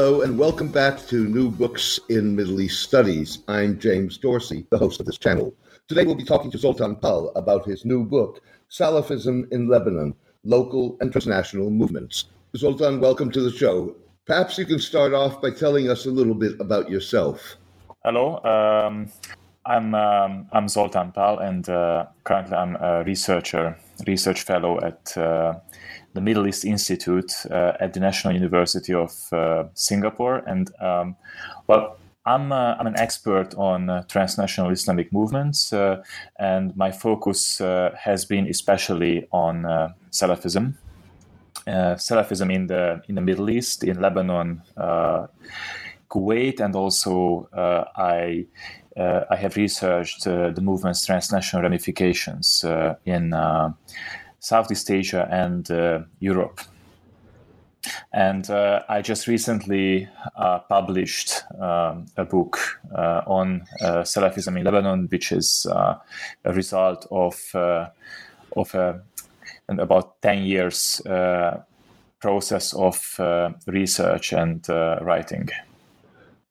Hello, and welcome back to New Books in Middle East Studies. I'm James Dorsey, the host of this channel. Today we'll be talking to Zoltan Pal about his new book, Salafism in Lebanon Local and Transnational Movements. Zoltan, welcome to the show. Perhaps you can start off by telling us a little bit about yourself. Hello, um, I'm, um, I'm Zoltan Pal, and uh, currently I'm a researcher, research fellow at uh, the Middle East Institute uh, at the National University of uh, Singapore. And um, well, I'm, uh, I'm an expert on uh, transnational Islamic movements, uh, and my focus uh, has been especially on Salafism. Salafism in the in the Middle East, in Lebanon, Kuwait, and also I I have researched the movement's transnational ramifications in Southeast Asia and uh, Europe. And uh, I just recently uh, published um, a book uh, on uh, Salafism in Lebanon, which is a result of of a, about ten years process of research and writing.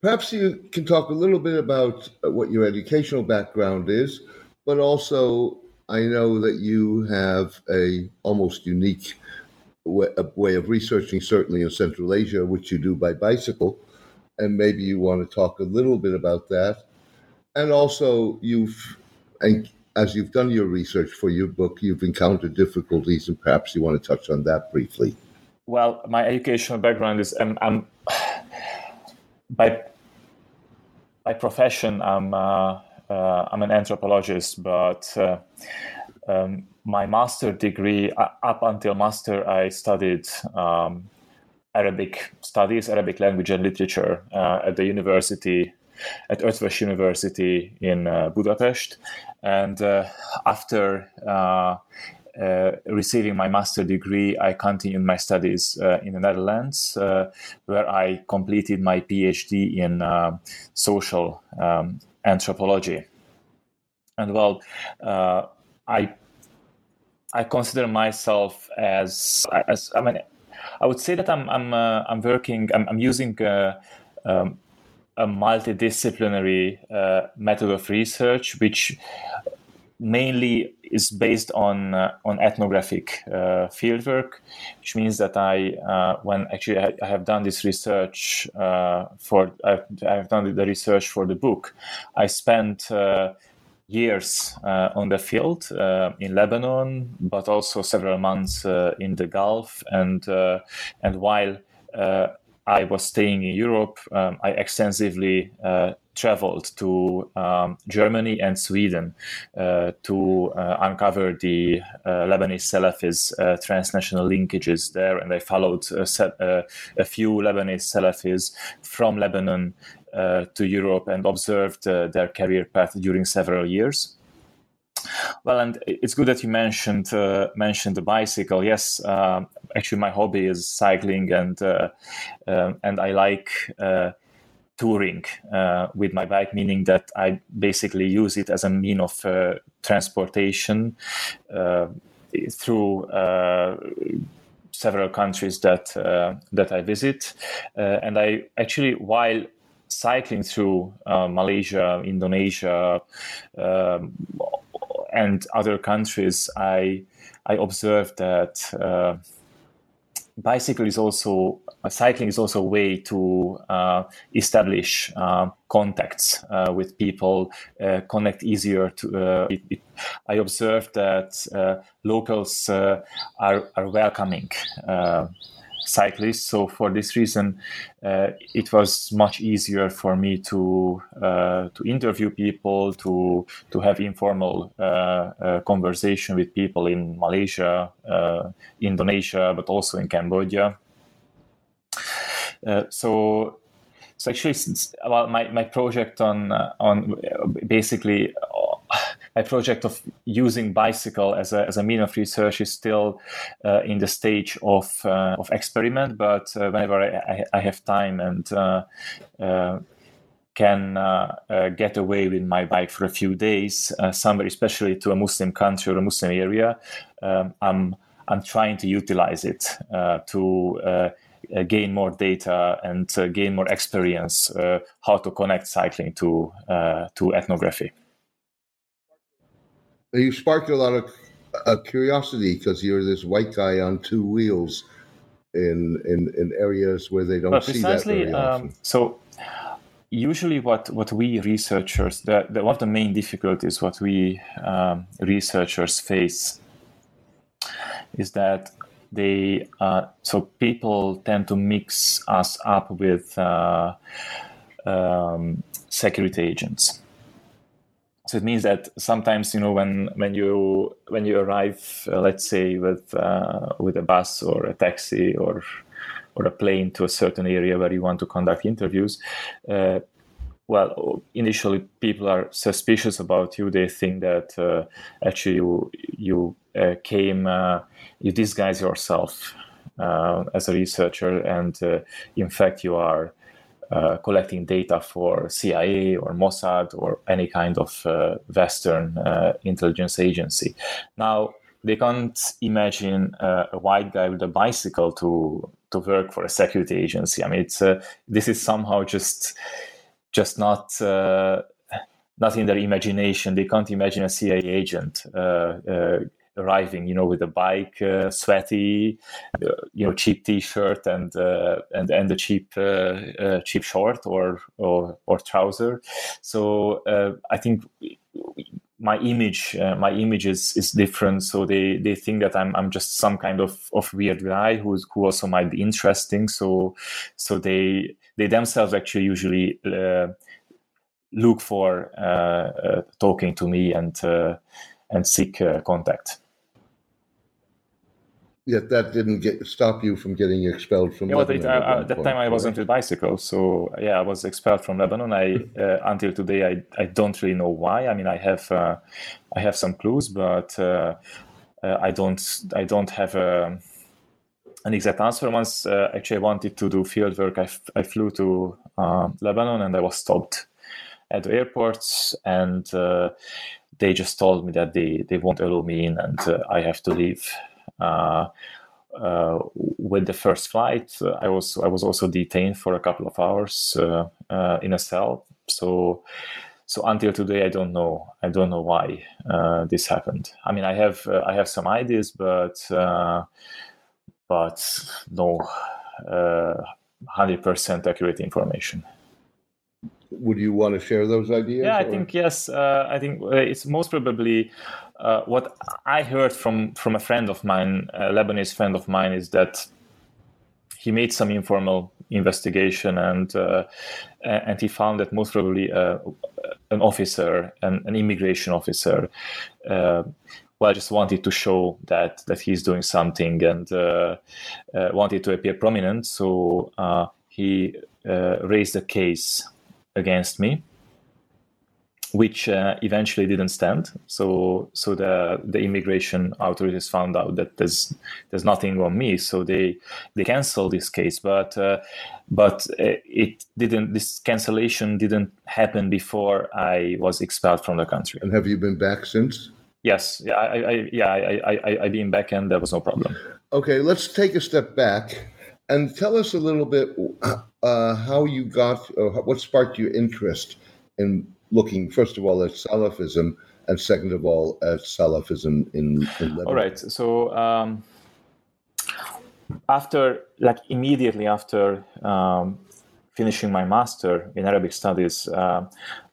Perhaps you can talk a little bit about what your educational background is, but also I know that you have a almost unique way, of researching, certainly in Central Asia, which you do by bicycle, and maybe you want to talk a little bit about that. And also, you've and as you've done your research for your book, you've encountered difficulties, and perhaps you want to touch on that briefly. Well, my educational background is I'm, I'm by by profession I'm uh, I'm an anthropologist, but uh, um, my master degree, uh, up until master, I studied um, Arabic studies, Arabic language and literature uh, at the university, at Eötvös University in uh, Budapest. And uh, after uh, receiving my master degree, I continued my studies in the Netherlands, where I completed my PhD in social um, anthropology. And well, uh, I I consider myself as as I mean I would say that I'm I'm uh, I'm working I'm, I'm using uh, um, a multidisciplinary uh, method of research, which mainly is based on uh, on ethnographic uh, fieldwork, which means that I, uh, when actually I, I, have done this research uh, for, I've, I've, done the research for the book. I spent uh, years uh, on the field in Lebanon, but also several months in the Gulf, and and while I was staying in Europe, um, I extensively traveled to um, Germany and Sweden uh, to uh, uncover the uh, Lebanese Salafis uh, transnational linkages there, and I followed uh, uh, a few Lebanese Salafis from Lebanon to Europe and observed their career path during several years. Well, and it's good that you mentioned uh, mentioned the bicycle. Yes, uh, actually, my hobby is cycling, and uh, and I like touring uh, with my bike, meaning that I basically use it as a mean of uh, transportation uh, through uh, several countries that uh, that I visit, uh, and I actually while cycling through Malaysia, Indonesia, um, and other countries, I I observed that bicycle is also uh, cycling is also a way to uh, establish uh, contacts uh, with people, uh, connect easier. To uh, it, it, I observed that locals are, are welcoming cyclist. So for this reason, uh, it was much easier for me to uh, to interview people, to to have informal uh, uh, conversation with people in Malaysia, uh, Indonesia, but also in Cambodia. so so actually, since, well, my, my project on on basically my project of using bicycle as a, as a mean of research is still uh, in the stage of, uh, of experiment, but uh, whenever I, I, have time and uh, uh, can uh, get away with my bike for a few days, somewhere, especially to a Muslim country or a Muslim area, um, I'm, I'm trying to utilize it to uh, gain more data and uh, gain more experience uh, how to connect cycling to to ethnography you sparked a lot of uh, curiosity because you're this white guy on two wheels in in, in areas where they don't well, see that very often. Um, so usually what, what we researchers the, the, one of the main difficulties what we um, researchers face is that they uh, so people tend to mix us up with uh, um, security agents so it means that sometimes you know when when you when you arrive uh, let's say with uh, with a bus or a taxi or or a plane to a certain area where you want to conduct interviews uh, well initially people are suspicious about you. They think that uh, actually you you uh, came uh, you disguise yourself as a researcher and in fact you are uh, collecting data for CIA or Mossad or any kind of uh, Western uh, intelligence agency. Now, they can't imagine uh, a white guy with a bicycle to to work for a security agency. I mean, it's uh, this is somehow just just not not in their imagination. They can't imagine a CIA agent arriving, you know, with a bike, uh, sweaty, uh, you know, cheap T-shirt and uh, and and a cheap uh, uh, cheap short or or, or trouser. So uh, I think my image my image is, is different. So they, they think that I'm I'm just some kind of, of weird guy who's who also might be interesting. So so they they themselves actually usually look for talking to me and and seek contact yet that didn't get stop you from getting expelled from yeah, Lebanon. Well, at that point, time I wasn't with bicycle, so yeah, I was expelled from Lebanon. I uh, until today I, I don't really know why. I mean, I have uh, I have some clues, but uh, uh I don't I don't have a, um, an exact answer. Once uh, actually I wanted to do field work, I, f- I flew to uh, Lebanon and I was stopped at the airports and they just told me that they, they won't allow me in and I have to leave uh, uh, with the first flight, I was I was also detained for a couple of hours uh, in a cell. So so until today, I don't know. I don't know why this happened. I mean, I have I have some ideas, but but no hundred percent accurate information would you want to share those ideas? Yeah, I or? think yes. Uh, I think it's most probably uh, what I heard from from a friend of mine, a Lebanese friend of mine, is that he made some informal investigation and uh, and he found that most probably uh, an officer, an, an immigration officer, uh, well, just wanted to show that that he's doing something and uh, uh, wanted to appear prominent. So he raised a case against me which uh, eventually didn't stand. So so the the immigration authorities found out that there's there's nothing on me. So they they canceled this case, but uh, but uh, it didn't. This cancellation didn't happen before I was expelled from the country. And have you been back since? Yes, yeah, I, I yeah, I, I, I been back and there was no problem. Okay, let's take a step back and tell us a little bit uh, how you got, or what sparked your interest in looking first of all at Salafism and second of all at Salafism in, in Lebanon. All right. So um, after, like immediately after um, finishing my master in Arabic studies, uh,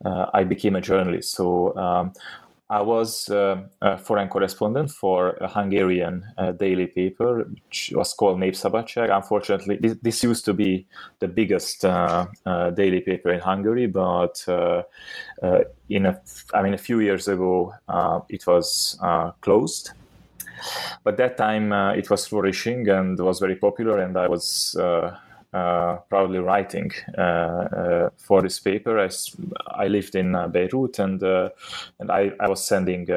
uh, I became a journalist. So um, I was uh, a foreign correspondent for a Hungarian uh, daily paper, which was called Népszabadság. Unfortunately, this, this, used to be the biggest uh, uh daily paper in Hungary, but uh, uh, in a, I mean, a few years ago, it was closed. But that time, it was flourishing and was very popular, and I was uh, proudly writing uh, uh, for this paper. I, I lived in Beirut and and I, I was sending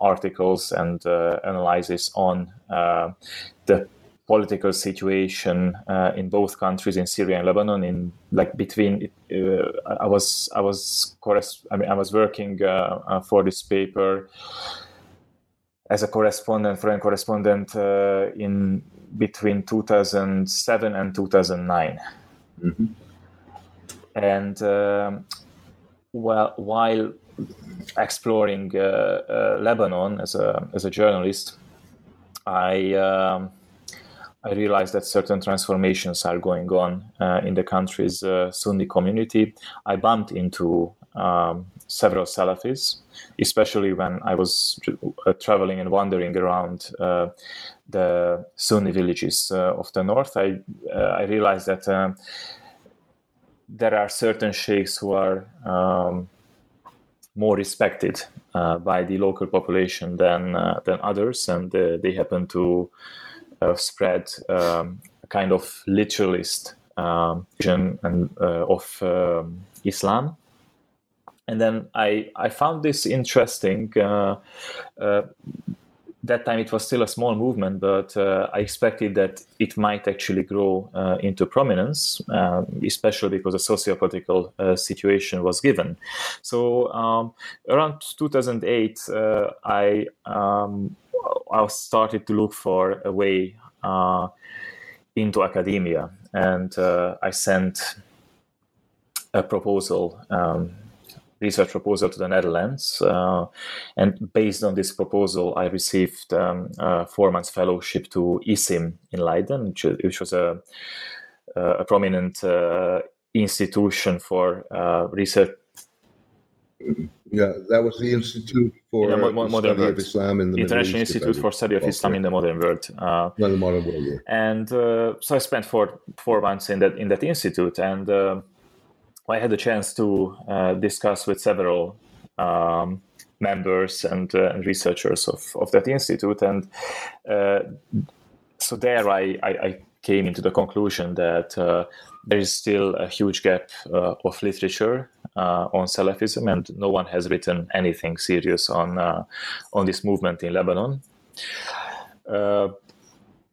articles and analysis on the political situation uh, in both countries, in Syria and Lebanon. In like between, uh, I was I was I mean I was working uh, for this paper as a correspondent, foreign correspondent in between 2007 and 2009. Mm-hmm. And um, well, while exploring uh, uh, Lebanon as a as a journalist, I um, I realized that certain transformations are going on uh, in the country's uh, Sunni community. I bumped into um, several Salafis, especially when I was uh, traveling and wandering around uh, the Sunni villages uh, of the north. I uh, I realized that um, there are certain sheikhs who are um, more respected uh, by the local population than than others, and they happen to spread um, a kind of literalist um, vision and, of um, Islam and then I I found this interesting. Uh, uh, that time it was still a small movement, but uh, I expected that it might actually grow uh, into prominence, um, especially because a socio-political uh, situation was given. So um, around 2008, uh, I um, I started to look for a way into academia, and I sent a proposal. Research proposal to the Netherlands. Uh, and based on this proposal, I received um, a four months fellowship to ISIM in Leiden, which, which was a, a prominent uh, institution for uh, research. Yeah, that was the Institute for yeah, modern Study world. of Islam in the International Institute for Study of Islam in the Modern World. Uh, the modern world, yeah. And uh, so I spent four four months in that in that institute, and uh, I had a chance to uh, discuss with several um, members and, uh, and, researchers of, of that institute. And uh, so there I, I, I, came into the conclusion that uh, there is still a huge gap uh, of literature uh, on Salafism, and no one has written anything serious on, on this movement in Lebanon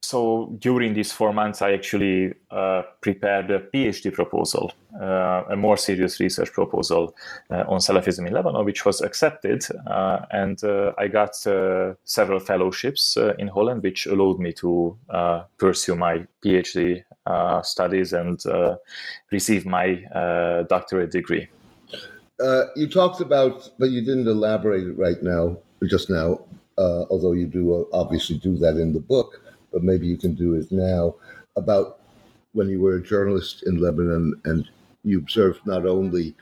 so during these four months, I actually uh, prepared a PhD proposal, uh, a more serious research proposal uh, on Salafism in Lebanon, which was accepted, uh, and uh, I got uh, several fellowships in Holland, which allowed me to pursue my PhD studies and receive my doctorate degree. you talked about, but you didn't elaborate right now, just now, although you do obviously do that in the book but maybe you can do it now about when you were a journalist in Lebanon and you observed not only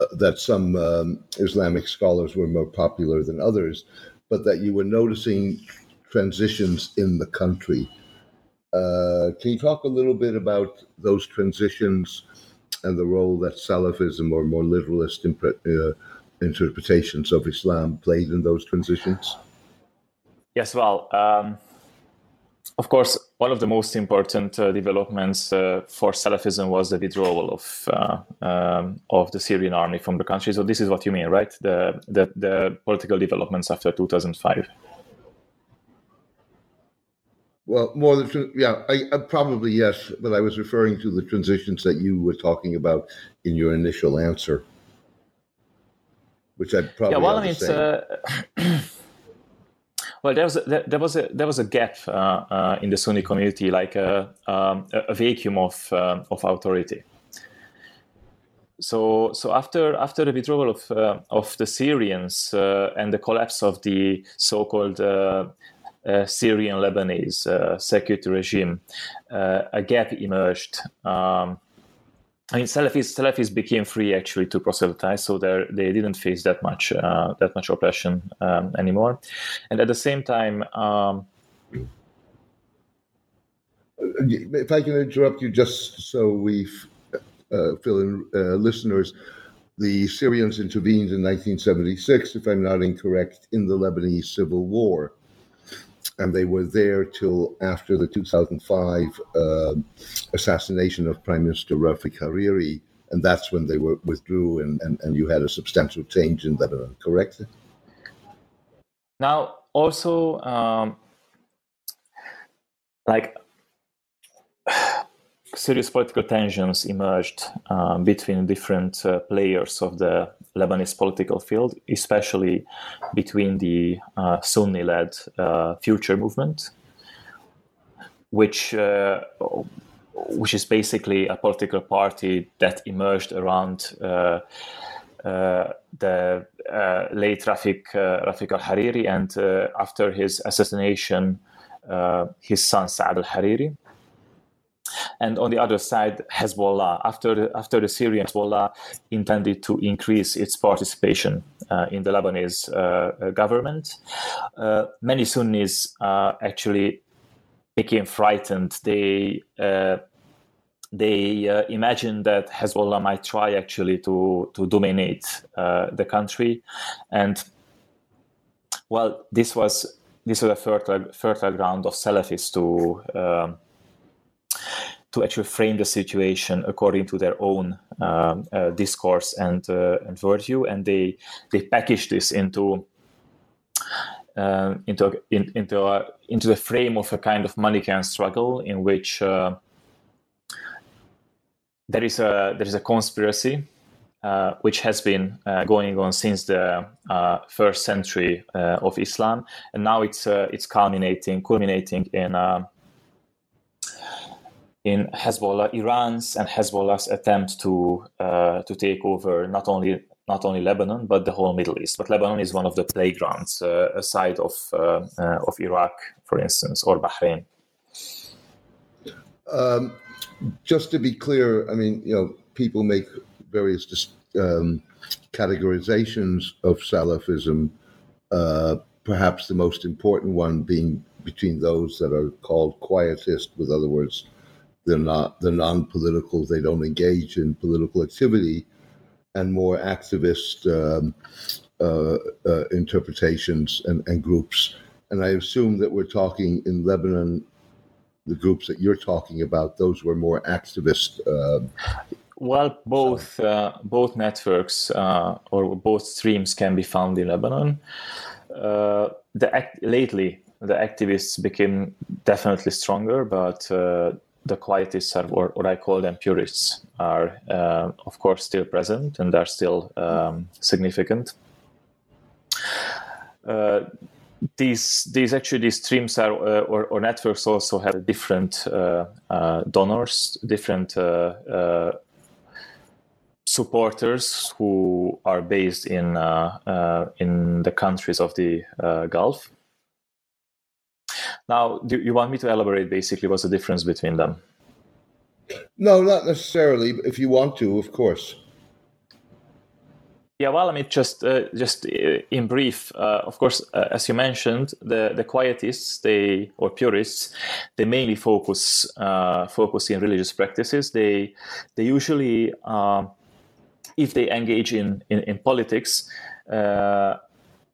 uh, that some um, Islamic scholars were more popular than others, but that you were noticing transitions in the country. Uh, can you talk a little bit about those transitions and the role that Salafism or more literalist uh, interpretations of Islam played in those transitions? Yes, well, um, of course, one of the most important uh, developments uh, for Salafism was the withdrawal of uh, um, of the Syrian army from the country. So this is what you mean, right? The the, the political developments after 2005. Well, more than yeah, I, I, probably yes, but I was referring to the transitions that you were talking about in your initial answer, which I probably yeah. Well, I mean, Well, there was a, there was a there was a gap uh, uh, in the Sunni community, like a, um, a vacuum of uh, of authority. So so after after the withdrawal of uh, of the Syrians uh, and the collapse of the so-called uh, Syrian Lebanese security regime, a gap emerged. Um, I mean, Salafis, Salafis became free actually to proselytize, so they didn't face that much uh, that much oppression um, anymore. And at the same time, um, if I can interrupt you, just so we uh, fill in uh, listeners, the Syrians intervened in 1976, if I'm not incorrect, in the Lebanese civil war and they were there till after the 2005 uh, assassination of Prime Minister Rafik Hariri, and that's when they were withdrew, and, and, and you had a substantial change in Lebanon, correct? Now, also, um, like serious political tensions emerged uh, between different uh, players of the Lebanese political field, especially between the uh, Sunni-led uh, Future movement, which uh, which is basically a political party that emerged around uh, the late Rafik Rafik al-Hariri, and after his assassination, his son Saad al-Hariri and on the other side, Hezbollah, after the, after the Syrian Hezbollah intended to increase its participation uh, in the Lebanese uh, government, uh, many Sunnis uh, actually became frightened. They uh, they uh, imagined that Hezbollah might try actually to to dominate the country, and well, this was this was a fertile fertile ground of Salafists to um, to actually frame the situation according to their own um, uh, discourse and uh, and and they they package this into uh, into in, into a, into the frame of a kind of Manichaean struggle in which uh, there is a there is a conspiracy uh, which has been uh, going on since the uh, first century uh, of Islam, and now it's it's culminating culminating in in Hezbollah, Iran's and Hezbollah's attempt to uh, to take over not only not only Lebanon but the whole Middle East. But Lebanon is one of the playgrounds uh, aside of uh, uh of Iraq, for instance, or Bahrain. Um, just to be clear, I mean, you know, people make various um, categorizations of Salafism. Uh, perhaps the most important one being between those that are called quietist, with other words, they're not they're non-political. They don't engage in political activity, and more activist um, uh, uh, interpretations and, and groups. And I assume that we're talking in Lebanon, the groups that you're talking about, those were more activist. Uh, well, both uh, both networks uh, or both streams can be found in Lebanon. Uh, the act- lately, the activists became definitely stronger, but uh, the quietists are, or what I call them purists, are uh, of course still present and are still um, significant. Uh, these these actually these streams are uh, or, or, networks also have different uh, uh, donors, different uh, supporters who are based in in the countries of the Gulf. Now, do you want me to elaborate basically what's the difference between them? No, not necessarily. If you want to, of course. Yeah, well, I mean, just uh, just uh, in brief, uh, of course, uh, as you mentioned, the the quietists, they or purists, they mainly focus uh, focus in religious practices. They they usually, um, if they engage in in, in politics, uh,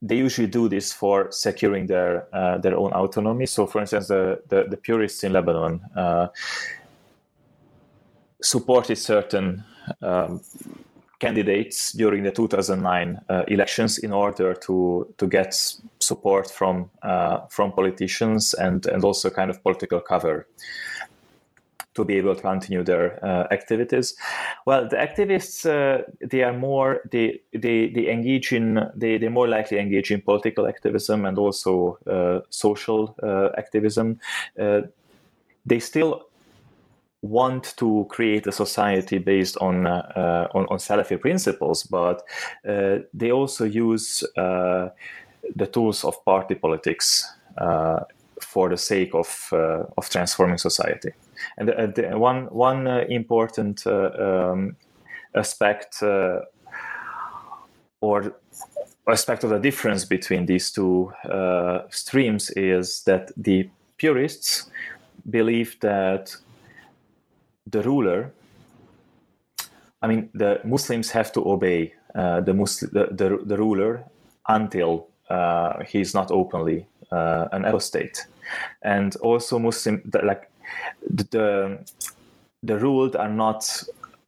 they usually do this for securing their uh, their own autonomy. So, for instance, the the, the purists in Lebanon uh, supported certain um, candidates during the 2009 uh, elections in order to to get support from uh, from politicians and and also kind of political cover to be able to continue their uh, activities. Well, the activists uh, they are more they they they engage in they they more likely engage in political activism and also uh, social uh, activism. Uh, they still want to create a society based on uh, on, on Salafi principles, but they also use the tools of party politics for the sake of of transforming society. And the, one one important um, aspect or aspect of the difference between these two uh, streams is that the purists believe that the ruler, I mean, the Muslims have to obey uh, the, Muslim, the, the, the, ruler until uh, he's not openly uh, an apostate. And also Muslim, like the, the ruled are not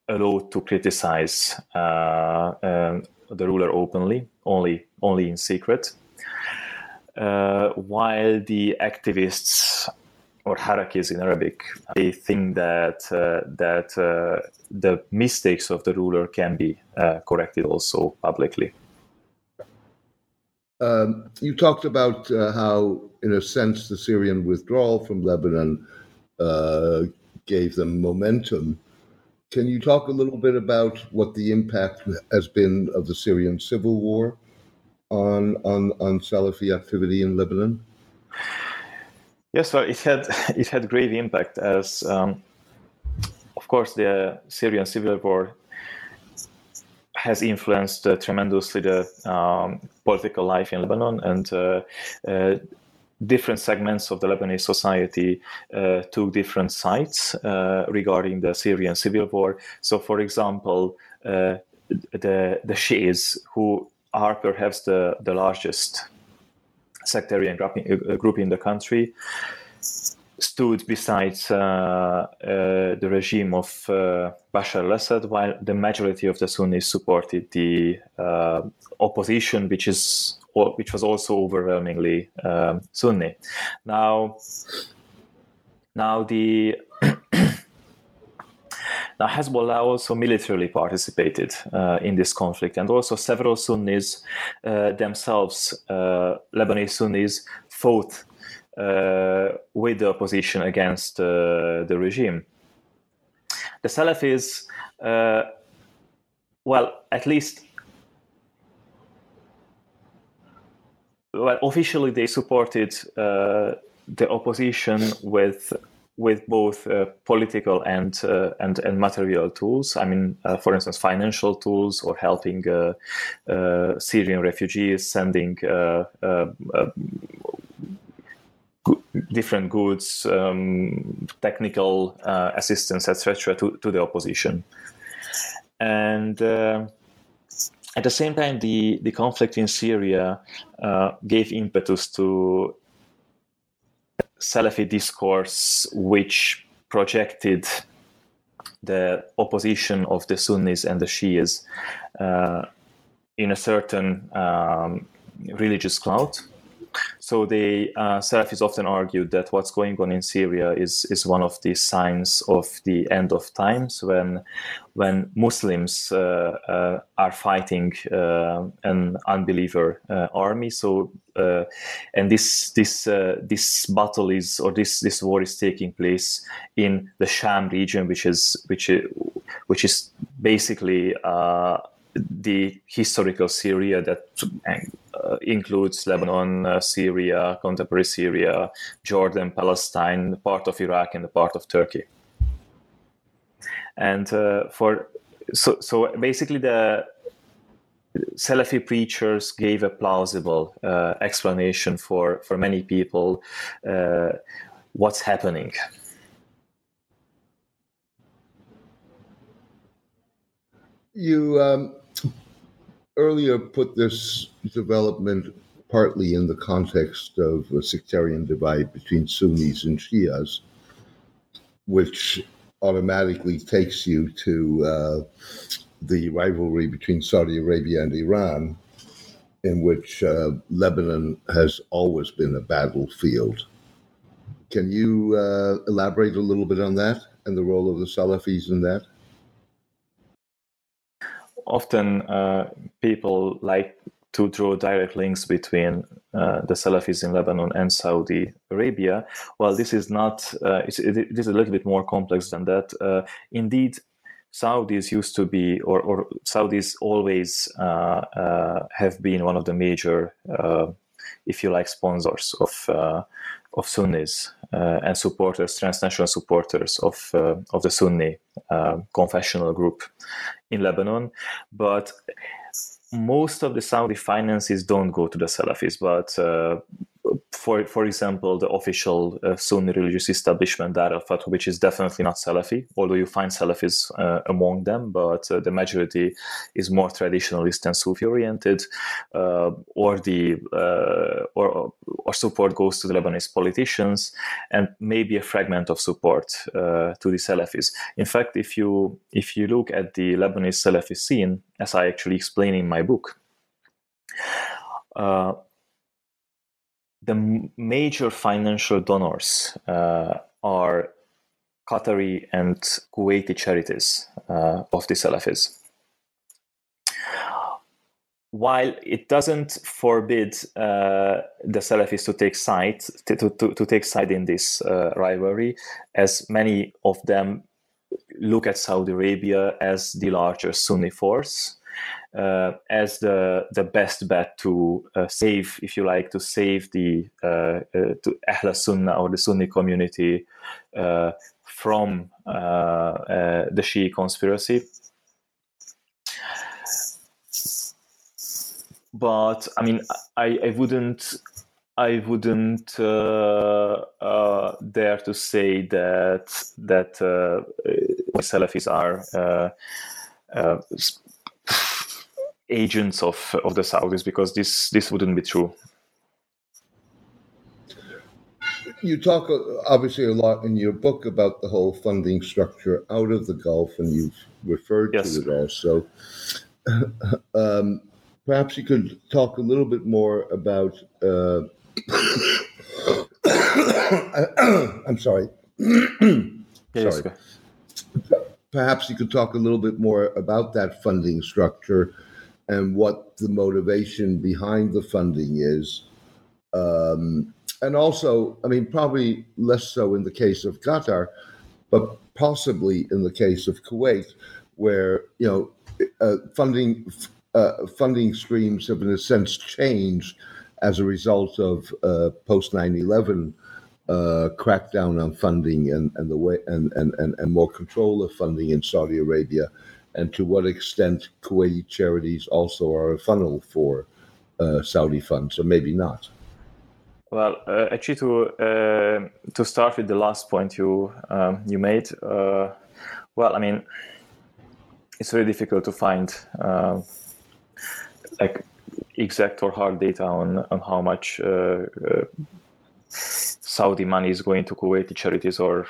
allowed to criticize uh, um, the ruler openly, only only in secret. Uh, while the activists or harakis in Arabic, they think that uh, that uh, the mistakes of the ruler can be uh, corrected also publicly. Um, you talked about uh, how, in a sense, the Syrian withdrawal from Lebanon uh, gave them momentum. Can you talk a little bit about what the impact has been of the Syrian civil war on on, on Salafi activity in Lebanon? Yes, well, it had it had great impact as, um, of course, the Syrian civil war has influenced uh, tremendously the um, political life in Lebanon and. Uh, uh, different segments of the Lebanese society uh, took different sides uh, regarding the Syrian civil war. So, for example, uh, the the Shias, who are perhaps the, the largest sectarian group in, uh, the country, stood beside uh, uh, the regime of Bashar al-Assad, while the majority of the Sunnis supported the opposition, which is which was also overwhelmingly um, Sunni. Now, now the now Hezbollah also militarily participated uh, in this conflict, and also several Sunnis uh, themselves, uh, Lebanese Sunnis, fought uh, with the opposition against uh, the regime. The Salafis, uh, well, at least well, officially they supported uh, the opposition with with both uh, political and, uh, and and material tools. I mean, uh, for instance, financial tools or helping uh, uh, Syrian refugees, sending different goods, um, technical assistance, etc., to, to the opposition, and at the same time, the, the conflict in Syria uh, gave impetus to Salafi discourse, which projected the opposition of the Sunnis and the Shias uh, in a certain um, religious cloud. So the uh, Salafis often argued that what's going on in Syria is is one of the signs of the end of times when when Muslims uh, uh, are fighting uh, an unbeliever uh, army. So uh, and this this this battle is or this this war is taking place in the Sham region, which is which is, which is basically the historical Syria that uh, includes Lebanon, uh, Syria, contemporary Syria, Jordan, Palestine, part of Iraq, and the part of Turkey. And uh, for so so basically the Salafi preachers gave a plausible uh, explanation for for many people uh, what's happening. You um, earlier put this development partly in the context of a sectarian divide between Sunnis and Shias, which automatically takes you to uh, the rivalry between Saudi Arabia and Iran, in which uh, Lebanon has always been a battlefield. Can you uh, elaborate a little bit on that and the role of the Salafis in that? Often uh, people like to draw direct links between uh, the Salafis in Lebanon and Saudi Arabia. Well, this is not, uh, it, it is a little bit more complex than that. Uh, indeed, Saudis used to be, or, or Saudis always uh, uh, have been one of the major, if you like, sponsors of of Sunnis uh, and supporters, transnational supporters of uh, of the Sunni uh, confessional group in Lebanon, but most of the Saudi finances don't go to the Salafis, but uh, for for example, the official uh, Sunni religious establishment Dar al Fatwa, which is definitely not Salafi, although you find Salafis uh, among them, but uh, the majority is more traditionalist and Sufi oriented, uh, or the uh, or or support goes to the Lebanese politicians, and maybe a fragment of support uh, to the Salafis. In fact, if you if you look at the Lebanese Salafi scene, as I actually explain in my book the major financial donors uh, are Qatari and Kuwaiti charities uh, of the Salafis. While it doesn't forbid uh, the Salafis to take side to, to, to take side in this uh, rivalry, as many of them look at Saudi Arabia as the larger Sunni force, uh, as the the best bet to uh, save, if you like, to save the uh, uh to Ahl Sunnah or the Sunni community uh, from uh, the Shia conspiracy. But I mean, I, I wouldn't I wouldn't uh, uh, dare to say that that uh, Salafis are agents of of the Saudis because this this wouldn't be true. You talk uh, obviously a lot in your book about the whole funding structure out of the Gulf, and you've referred yes. to it also. um, perhaps you could talk a little bit more about. Uh, I'm sorry. sorry. Perhaps you could talk a little bit more about that funding structure and what the motivation behind the funding is. Um, and also, I mean, probably less so in the case of Qatar, but possibly in the case of Kuwait, where you know uh, funding uh, funding streams have in a sense changed as a result of uh, post 9-11 uh, crackdown on funding and, and the way and, and, and, and more control of funding in Saudi Arabia and to what extent Kuwaiti charities also are a funnel for uh, Saudi funds, or maybe not. Well, uh, actually, to uh, to start with the last point you um, you made, uh, well, I mean, it's very difficult to find uh, like exact or hard data on on how much uh, Saudi money is going to Kuwaiti charities or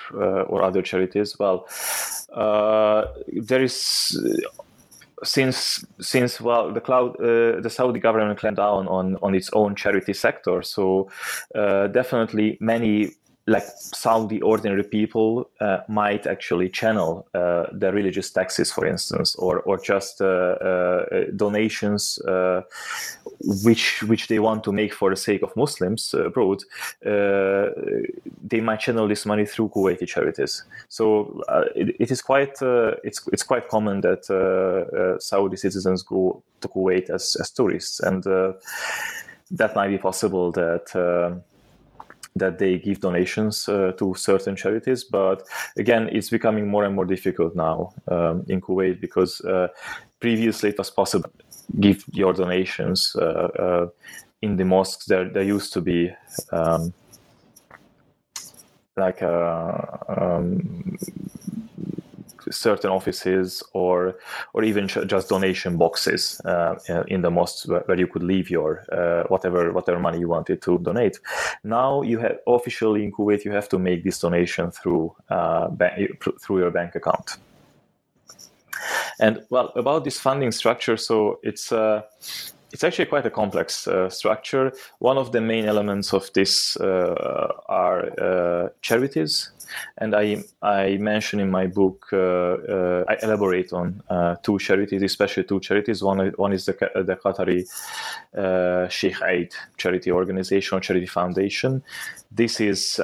or other charities. Well, uh, there is since since well the cloud uh, the Saudi government clamped down on on its own charity sector so uh, definitely many like Saudi ordinary people uh, might actually channel uh, their religious taxes, for instance, or or just uh, uh donations uh, which which they want to make for the sake of Muslims abroad. Uh, they might channel this money through Kuwaiti charities. So it, it is quite it's it's quite common that Saudi citizens go to Kuwait as as tourists, and that might be possible that that they give donations uh, to certain charities. But again, it's becoming more and more difficult now um, in Kuwait because uh, previously it was possible to give your donations uh, uh, in the mosques. There, there used to be. Um, like a, uh, um, certain offices or or even just donation boxes uh, in the mosque where you could leave your uh, whatever whatever money you wanted to donate. Now you have officially in Kuwait you have to make this donation through uh, through your bank account. And well, about this funding structure, so it's uh, it's actually quite a complex uh, structure. One of the main elements of this uh, are uh, charities, and I I mention in my book uh, uh, I elaborate on uh, two charities, especially two charities. One one is the the Qatari Sheikh Eid charity organization or charity foundation. This is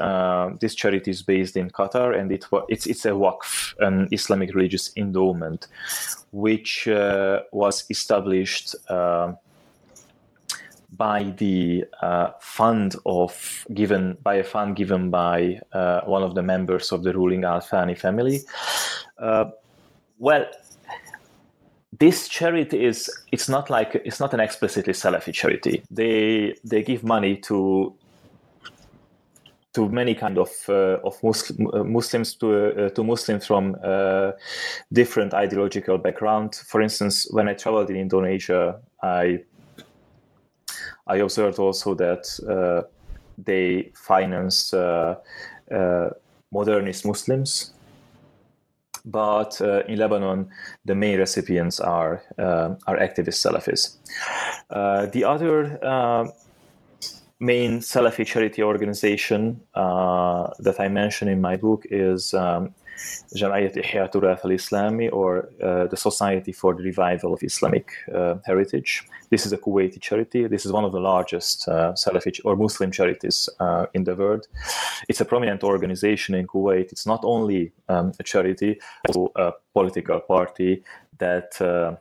this charity is based in Qatar, and it it's it's a waqf, an Islamic religious endowment, which was established by the uh, fund of given by a fund given by uh, one of the members of the ruling Al Thani family. Uh, well, this charity is it's not like it's not an explicitly Salafi charity. They they give money to to many kind of uh, of Muslim, uh, Muslims to uh, to Muslims from uh, different ideological background. For instance, when I traveled in Indonesia, I I observed also that uh, they finance uh, modernist Muslims. But in Lebanon, the main recipients are are activist Salafis. the other main Salafi charity organization uh, that I mention in my book is um, Jama'iyat Ihya Turath al-Islami or uh, the Society for the Revival of Islamic uh, Heritage. This is a Kuwaiti charity. This is one of the largest uh, Salafi or Muslim charities uh, in the world. It's a prominent organization in Kuwait. It's not only um, a charity, also a political party that uh,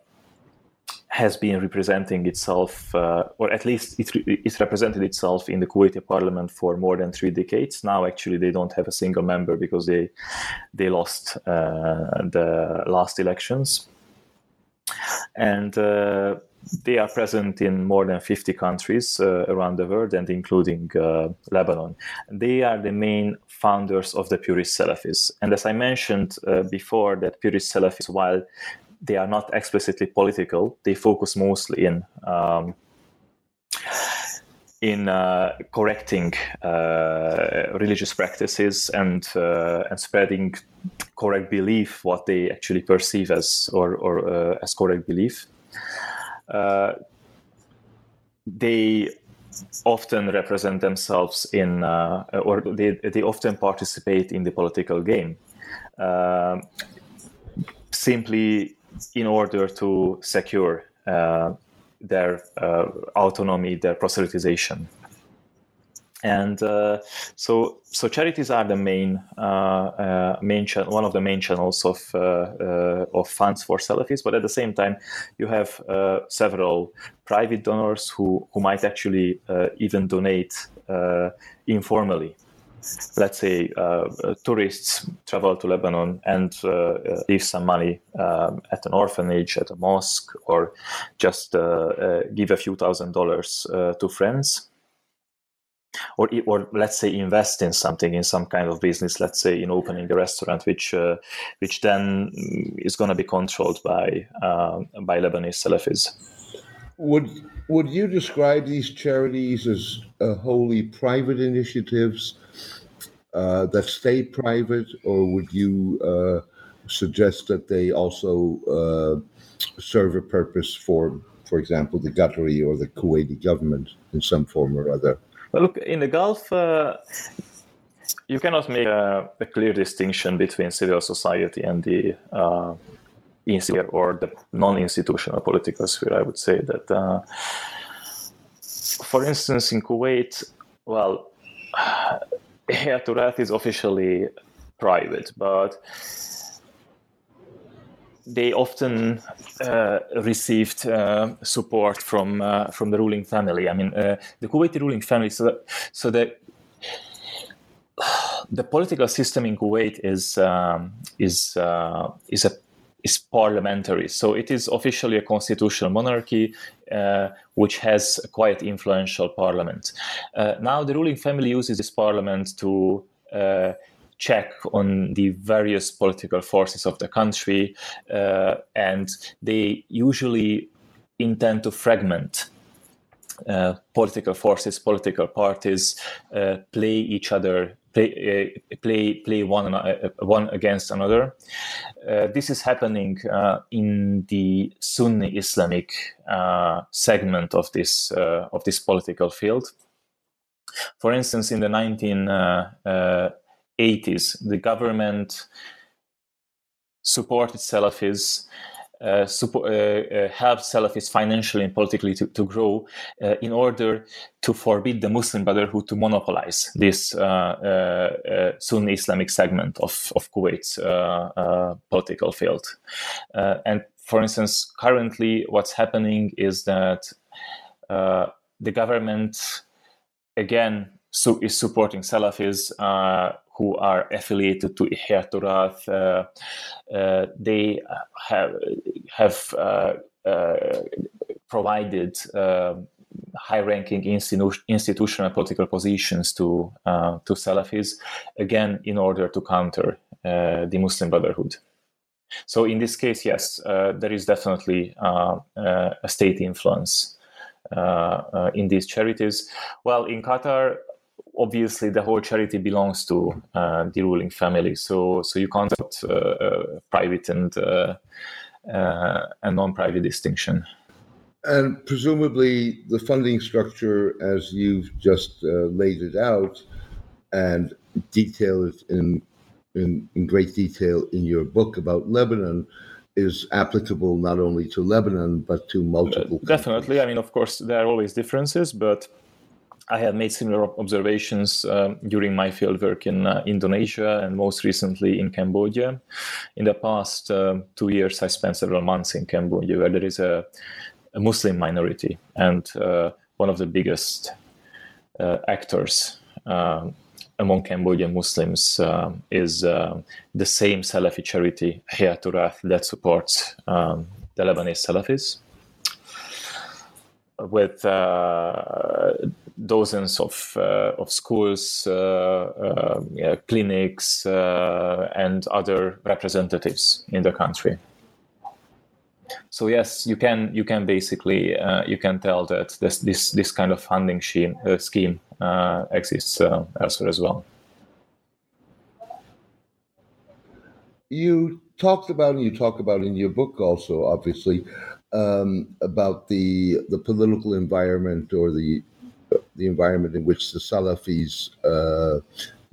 has been representing itself, uh, or at least it, it represented itself in the Kuwaiti parliament for more than three decades. Now, actually, they don't have a single member because they they lost uh, the last elections, and uh, they are present in more than 50 countries uh, around the world, and including uh, Lebanon. They are the main founders of the Purist Salafis, and as I mentioned uh, before, that Purist Salafis, while they are not explicitly political. They focus mostly in um, in uh, correcting uh, religious practices and uh, and spreading correct belief, what they actually perceive as or or uh, as correct belief. Uh, they often represent themselves in uh, or they they often participate in the political game. simply in order to secure uh, their uh, autonomy, their proselytization. And uh, so, so charities are the main, uh, uh, main cha- one of the main channels of uh, of funds for Salafis. But at the same time, you have several private donors who who might actually even donate informally let's say uh, tourists travel to Lebanon and uh, leave some money um, at an orphanage, at a mosque, or just uh, uh give a few thousand dollars uh, to friends. Or, or let's say invest in something in some kind of business let's say in opening a restaurant which uh, which then is going to be controlled by by Lebanese Salafis would would you describe these charities as wholly private initiatives uh, that stay private, or would you uh, suggest that they also uh, serve a purpose for, for example, the Qatari or the Kuwaiti government in some form or other? Well, look, in the Gulf, uh, you cannot make a, a, clear distinction between civil society and the uh, or the non-institutional political sphere. I would say that, uh, for instance, in Kuwait, well Ihya Turath is officially private, but they often uh, received uh, support from uh, from the ruling family. I mean, uh, the Kuwaiti ruling family. So, that, so the the political system in Kuwait is um, is uh, is a is parliamentary. So it is officially a constitutional monarchy uh, which has a quite influential parliament. Uh, now, the ruling family uses this parliament to uh, check on the various political forces of the country, uh, and they usually intend to fragment uh, political forces, political parties uh, play each other, play uh, play play one uh, one against another. Uh, this is happening in the Sunni Islamic segment of this of this political field. For instance, in the 1980s, the government supported Salafis uh, support, uh, uh, help Salafis financially and politically to, to grow uh, in order to forbid the Muslim Brotherhood to monopolize this uh, Sunni Islamic segment of, of Kuwait's political field. and for instance, currently what's happening is that the government again is supporting Salafis uh, who are affiliated to Ihya Turath. Uh, uh, they have have uh, uh, provided high-ranking institu- institutional political positions to to Salafis, again in order to counter the Muslim Brotherhood. So in this case, yes, there is definitely a state influence. Uh, in these charities. Well, in Qatar, obviously the whole charity belongs to uh, the ruling family, so so you can't uh, uh private and uh, uh, and non-private distinction. And presumably, the funding structure, as you've just laid it out and detailed in, in in great detail in your book about Lebanon, is applicable not only to Lebanon but to multiple. Definitely, I mean, of course, there are always differences, but I have made similar observations um, during my fieldwork in uh, Indonesia and most recently in Cambodia. In the past uh, two years, I spent several months in Cambodia, where there is a, a Muslim minority and uh, one of the biggest uh, actors um, among Cambodian Muslims um, is uh, the same Salafi charity, Ihya Turath, that supports um, the Lebanese Salafis with uh, dozens of uh, of schools, uh, yeah, clinics, and other representatives in the country. So yes, you can you can basically you can tell that this this this kind of funding scheme scheme exists elsewhere as well. You talked about, and you talk about in your book also, obviously, um, about the the political environment or the the environment in which the Salafis uh,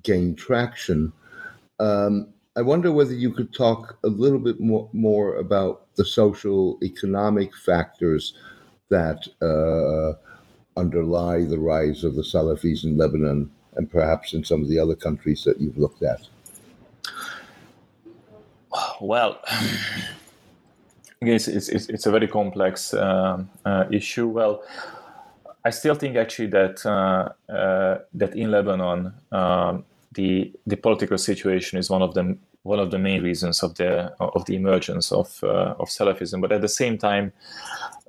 gain traction. Um, I wonder whether you could talk a little bit more, more about the social economic factors that uh, underlie the rise of the Salafis in Lebanon and perhaps in some of the other countries that you've looked at. Well, it's, it's, it's a very complex uh, uh, issue. Well, I still think actually that uh, uh, that in Lebanon um, the the political situation is one of the one of the main reasons of the of the emergence of uh, of Salafism. But at the same time,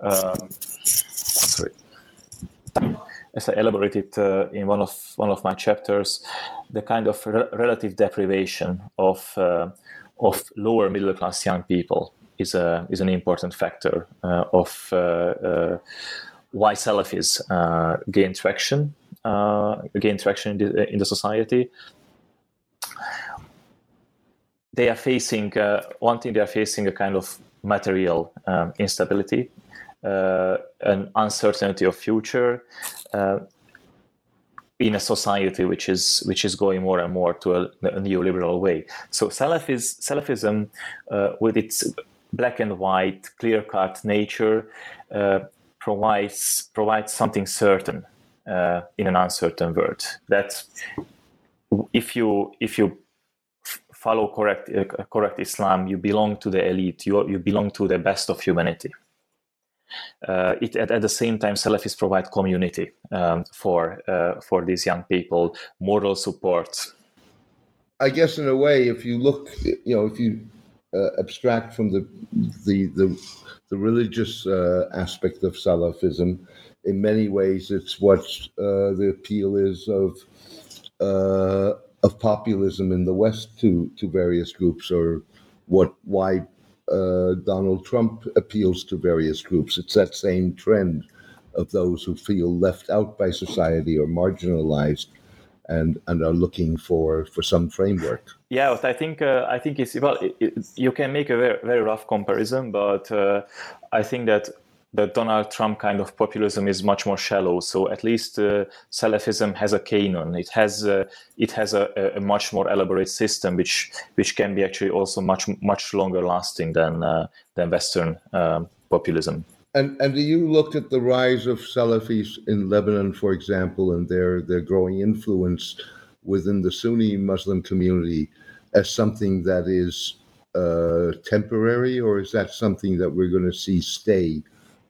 um, sorry, as I elaborated uh, in one of one of my chapters, the kind of re- relative deprivation of of lower middle class young people is a is an important factor uh, of uh, uh, why Salafis gain traction gain traction in the, in the society. They are facing uh, one thing they are facing a kind of material um, instability uh, an uncertainty of future uh, in a society which is which is going more and more to a, a neoliberal way. So Salafis, salafism with its black and white, clear cut nature uh, provides provides something certain uh, in an uncertain world. That if you if you follow correct uh, correct Islam, you belong to the elite. You you belong to the best of humanity. Uh, it, at, at, the same time, Salafis provide community um, for uh, for these young people, moral support. I guess, in a way, if you look, you know, if you uh, abstract from the the the, the religious uh, aspect of Salafism. In many ways, it's what uh, the appeal is of uh, of populism in the West to to various groups, or what why uh, Donald Trump appeals to various groups. It's that same trend of those who feel left out by society or marginalized and and are looking for for some framework. Yeah, I think uh, I think it's well. It, it, you can make a very very rough comparison, but uh, I think that the Donald Trump kind of populism is much more shallow. So at least uh, Salafism has a canon. It has uh, it has a, a, much more elaborate system, which which can be actually also much much longer lasting than uh, than Western um, populism. And and do you looked at the rise of Salafis in Lebanon, for example, and their their growing influence within the Sunni Muslim community as something that is uh, temporary, or is that something that we're going to see stay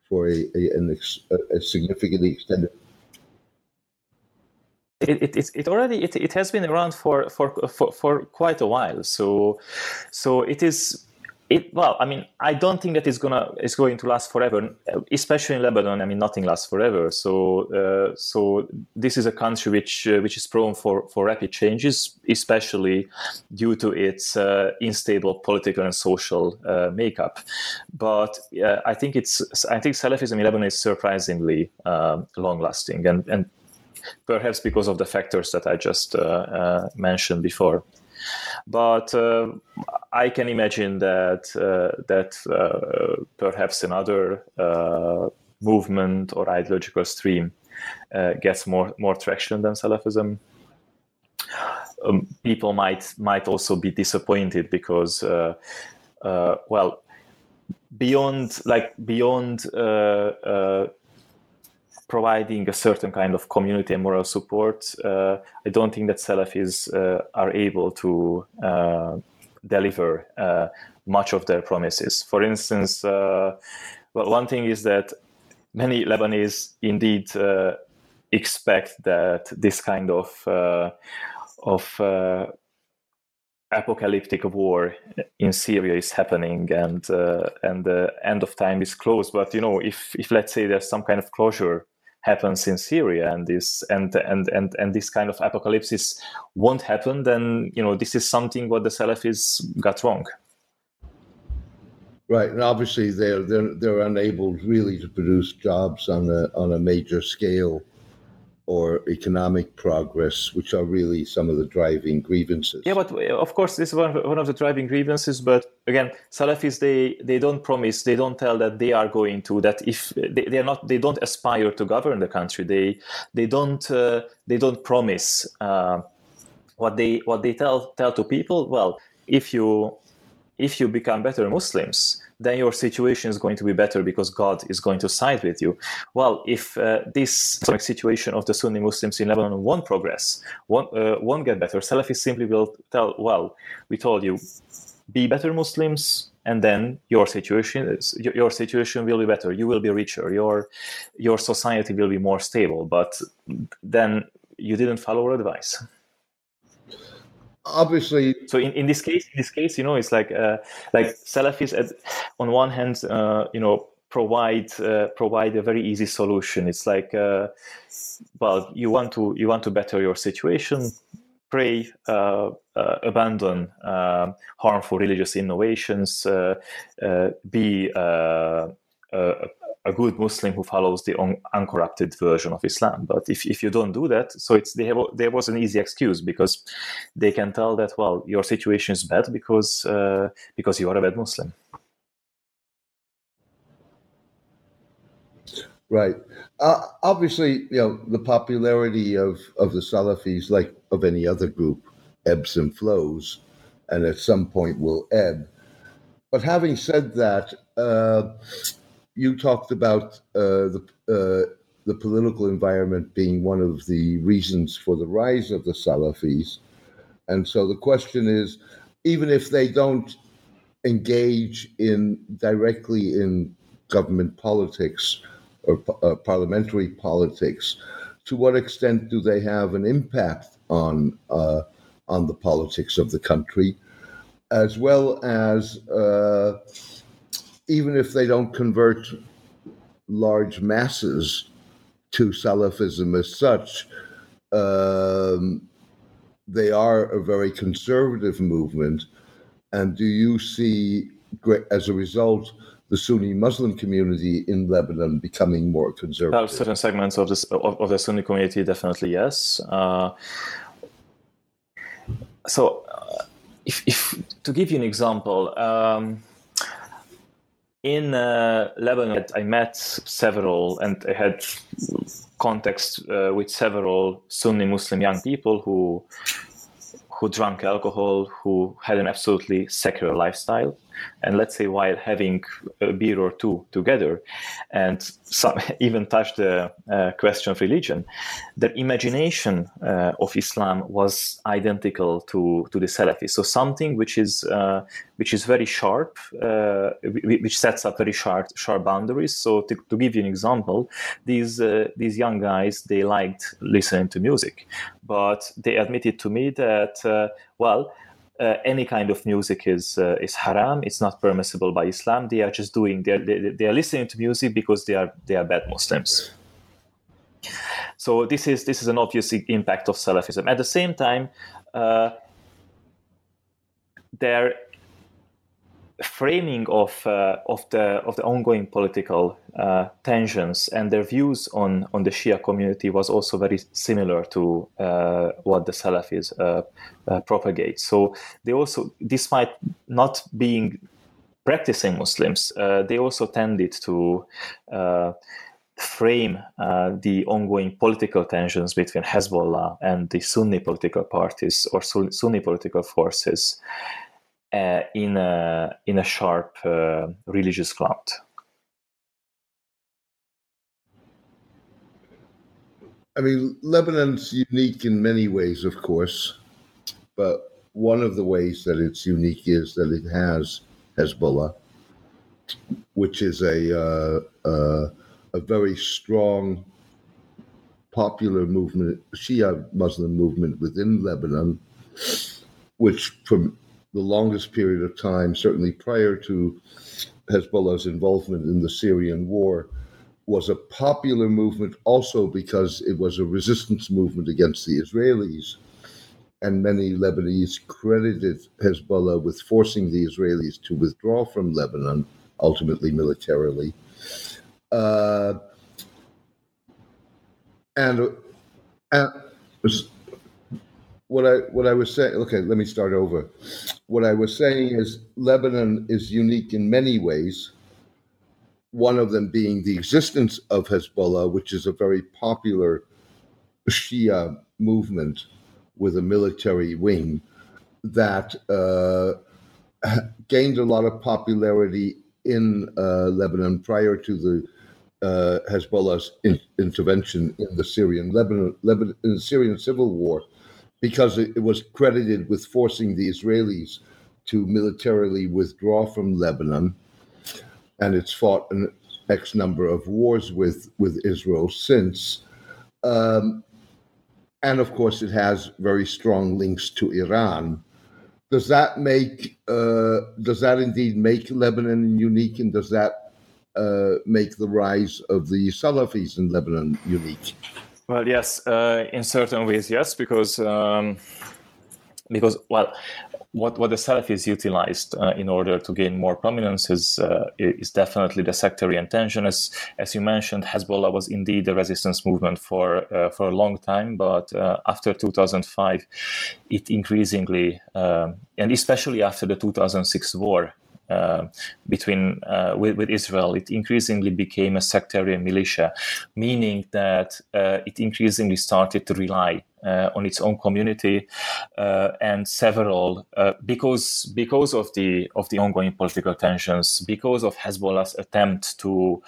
for a, a, ex, a significantly extended? It, it, it already it, it has been around for, for for for quite a while. So so it is it well i mean i don't think that it's gonna it's going to last forever especially in lebanon. I mean nothing lasts forever. So uh, so this is a country which uh, which is prone for for rapid changes especially due to its uh, unstable political and social uh, makeup. But uh, i think it's i think salafism in lebanon is surprisingly uh, long lasting and and perhaps because of the factors that I just uh, mentioned before. But uh, I can imagine that that perhaps another movement or ideological stream gets more more traction than Salafism. Um, people might might also be disappointed because uh, uh, well beyond like beyond uh, providing a certain kind of community and moral support, uh, I don't think that Salafis uh, are able to uh, deliver uh, much of their promises. For instance, uh, well, one thing is that many Lebanese indeed uh, expect that this kind of of apocalyptic war in Syria is happening and uh, and the end of time is close. But you know, if if let's say there's some kind of closure happens in Syria and this and and and and this kind of apocalypse won't happen, then you know this is something what the Salafis got wrong. Right, and obviously they're they're they're unable really to produce jobs on a on a major scale or economic progress, which are really some of the driving grievances. Yeah, but uh, of course, this is one, of the driving grievances. But again, Salafis they they don't promise, they don't tell that they are going to that if they, they are not, they don't aspire to govern the country. They they don't uh, they don't promise uh, what they what they tell tell to people. Well, if you if you become better Muslims, then your situation is going to be better because God is going to side with you. Well, if uh, this situation of the Sunni Muslims in Lebanon won't progress, won't, uh, won't get better, Salafis simply will tell, well, we told you, be better Muslims, and then your situation is, your situation will be better. You will be richer. Your your society will be more stable. But then you didn't follow our advice obviously so in, in this case in this case you know it's like uh, like salafis on one hand uh, you know provide uh, provide a very easy solution. It's like uh, well you want to you want to better your situation pray uh, uh, abandon harmful religious innovations uh, be a good Muslim who follows the un- uncorrupted version of Islam. But if, if you don't do that, so it's they have, there was an easy excuse because they can tell that well your situation is bad because uh, because you are a bad Muslim. Right. Uh, obviously, you know the popularity of of the Salafis, like of any other group, ebbs and flows, and at some point will ebb. But having said that. Uh, you talked about uh, the uh, the political environment being one of the reasons for the rise of the Salafis, and so the question is, even if they don't engage in directly in government politics or uh, parliamentary politics, to what extent do they have an impact on uh, on the politics of the country, as well as uh, even if they don't convert large masses to Salafism as such, um, they are a very conservative movement. And do you see, as a result, the Sunni Muslim community in Lebanon becoming more conservative? Certain segments of, this, of, of, the Sunni community, definitely yes. Uh, so, uh, if, if, to give you an example, um, in uh, Lebanon, I met several and I had context uh, with several Sunni Muslim young people who who drank alcohol, who had an absolutely secular lifestyle. And let's say while having a beer or two together, and some even touch the uh, question of religion, their imagination uh, of Islam was identical to to the Salafis. So something which is uh, which is very sharp, uh, which sets up very sharp sharp boundaries. So to, to give you an example, these uh, these young guys they liked listening to music, but they admitted to me that uh, well uh, any kind of music is uh, is haram. It's not permissible by Islam. They are just doing they are, they, they are listening to music because they are they are bad Muslims. So this is this is an obvious impact of Salafism. At the same time, uh, there framing of uh, of the of the ongoing political uh, tensions and their views on on the Shia community was also very similar to uh, what the Salafis uh, uh, propagate. So they also, despite not being practicing Muslims, uh, they also tended to. Frame the ongoing political tensions between Hezbollah and the Sunni political parties or Sunni political forces uh, in a in a sharp uh, religious cloud. I mean, Lebanon's unique in many ways, of course, but one of the ways that it's unique is that it has Hezbollah, which is a uh, uh, a very strong popular movement, Shia Muslim movement within Lebanon, which from the longest period of time, certainly prior to Hezbollah's involvement in the Syrian war, was a popular movement also because it was a resistance movement against the Israelis. And many Lebanese credited Hezbollah with forcing the Israelis to withdraw from Lebanon, ultimately militarily. Uh, and, and what I what I was saying. Okay, let me start over. What I was saying is Lebanon is unique in many ways. One of them being the existence of Hezbollah, which is a very popular Shia movement with a military wing that uh, gained a lot of popularity in uh, Lebanon prior to the uh, Hezbollah's in- intervention in the Syrian Lebanon, Lebanon in the Syrian civil war because it, was credited with forcing the Israelis to militarily withdraw from Lebanon, and it's fought an X number of wars with with Israel since. Um, and of course, it has very strong links to Iran. Does that make uh, does that indeed make Lebanon unique, and does that uh, make the rise of the Salafis in Lebanon unique? Well, yes, uh, in certain ways, yes, because um, because well, what what the Salafis utilized uh, in order to gain more prominence is uh, is definitely the sectarian tension. As as you mentioned, Hezbollah was indeed a resistance movement for uh, for a long time, but uh, after 2005, it increasingly um, and especially after the 2006 war, between uh, with, with, Israel, it increasingly became a sectarian militia, meaning that uh, it increasingly started to rely uh, on its own community uh, and several because because of the of the ongoing political tensions, because of Hezbollah's attempt to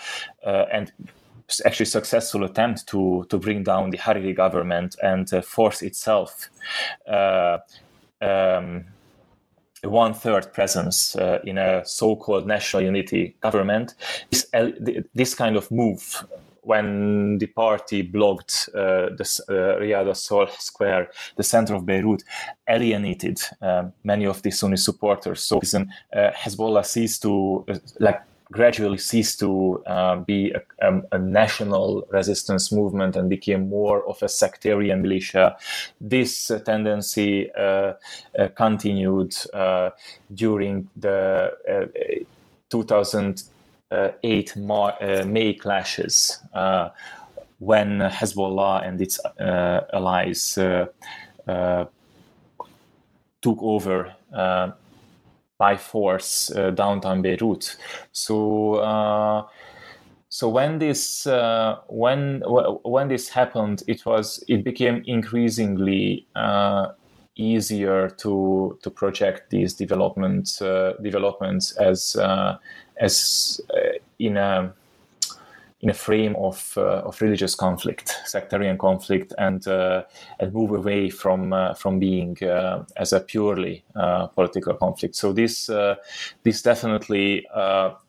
and actually successful attempt to to bring down the Hariri government and force itself. Um, one third presence uh, in a so called national unity government, this, this kind of move when the party blocked uh, the uh, Riyad al-Solh Square, the center of Beirut, alienated uh, many of the Sunni supporters. So uh, Hezbollah ceased to uh, like gradually ceased to uh, be a, um, a, national resistance movement and became more of a sectarian militia. This uh, tendency uh, uh continued uh, during the uh, 2008 Mar- May clashes when Hezbollah and its allies took over by force uh, downtown Beirut. So uh, so when this uh, when when this happened, it was it became increasingly uh, easier to to project these development uh, developments as uh, as in a in a frame of uh, of religious conflict, sectarian conflict, and uh, and move away from uh, from being uh, as a purely uh, political conflict. So this uh, this definitely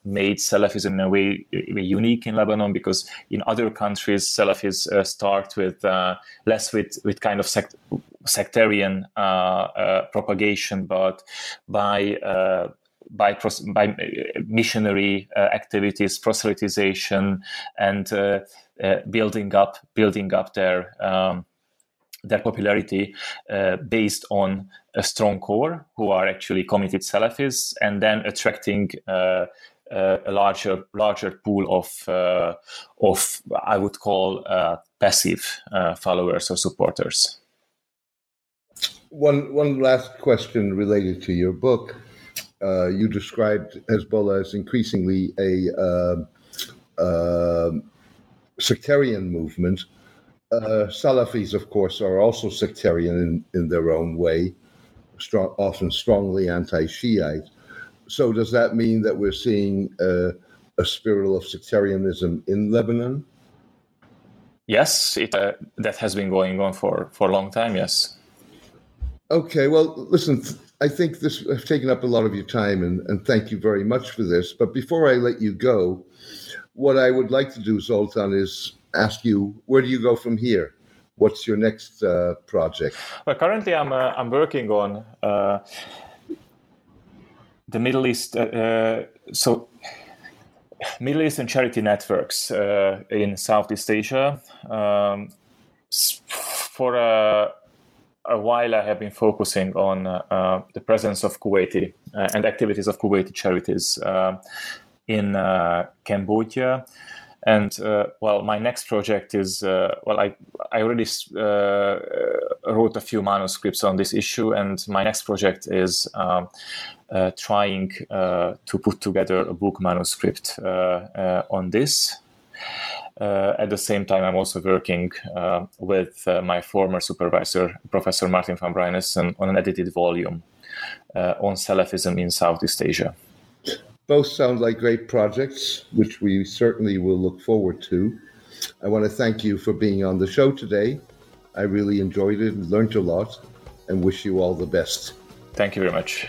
made Salafism in a way unique in Lebanon because in other countries Salafis start with less with with kind of sect- sectarian propagation, but by by by uh, missionary uh, activities, proselytization, and uh, building up building up their um, their popularity uh, based on a strong core who are actually committed Salafis, and then attracting uh, uh, a larger larger pool of of I would call passive followers or supporters. One one last question related to your book uh, you described Hezbollah as increasingly a uh, uh, sectarian movement. Uh, Salafis, of course, are also sectarian in, in their own way, strong, often strongly anti Shiite. So, does that mean that we're seeing a spiral of sectarianism in Lebanon? Yes, it, uh, that has been going on for, for a long time, yes. Okay, well, listen, I think this has taken up a lot of your time, and, and thank you very much for this. But before I let you go, what I would like to do, Zoltan, is ask you where do you go from here? What's your next uh, project? Well, currently I'm uh, I'm working on uh, the Middle East. Uh, uh, so Middle Eastern charity networks uh, in Southeast Asia um, for a a while, I have been focusing on uh, uh, the presence of Kuwaiti uh, and activities of Kuwaiti charities in Cambodia. And well, my next project is well, I I already wrote a few manuscripts on this issue, and my next project is. Um, uh, trying uh, to put together a book manuscript uh, on this. Uh, at the same time, I'm also working uh, with uh, my former supervisor, Professor Martin van Bruinessen, on an edited volume on Salafism in Southeast Asia. Both sound like great projects, which we certainly will look forward to. I want to thank you for being on the show today. I really enjoyed it and learned a lot, and wish you all the best. Thank you very much.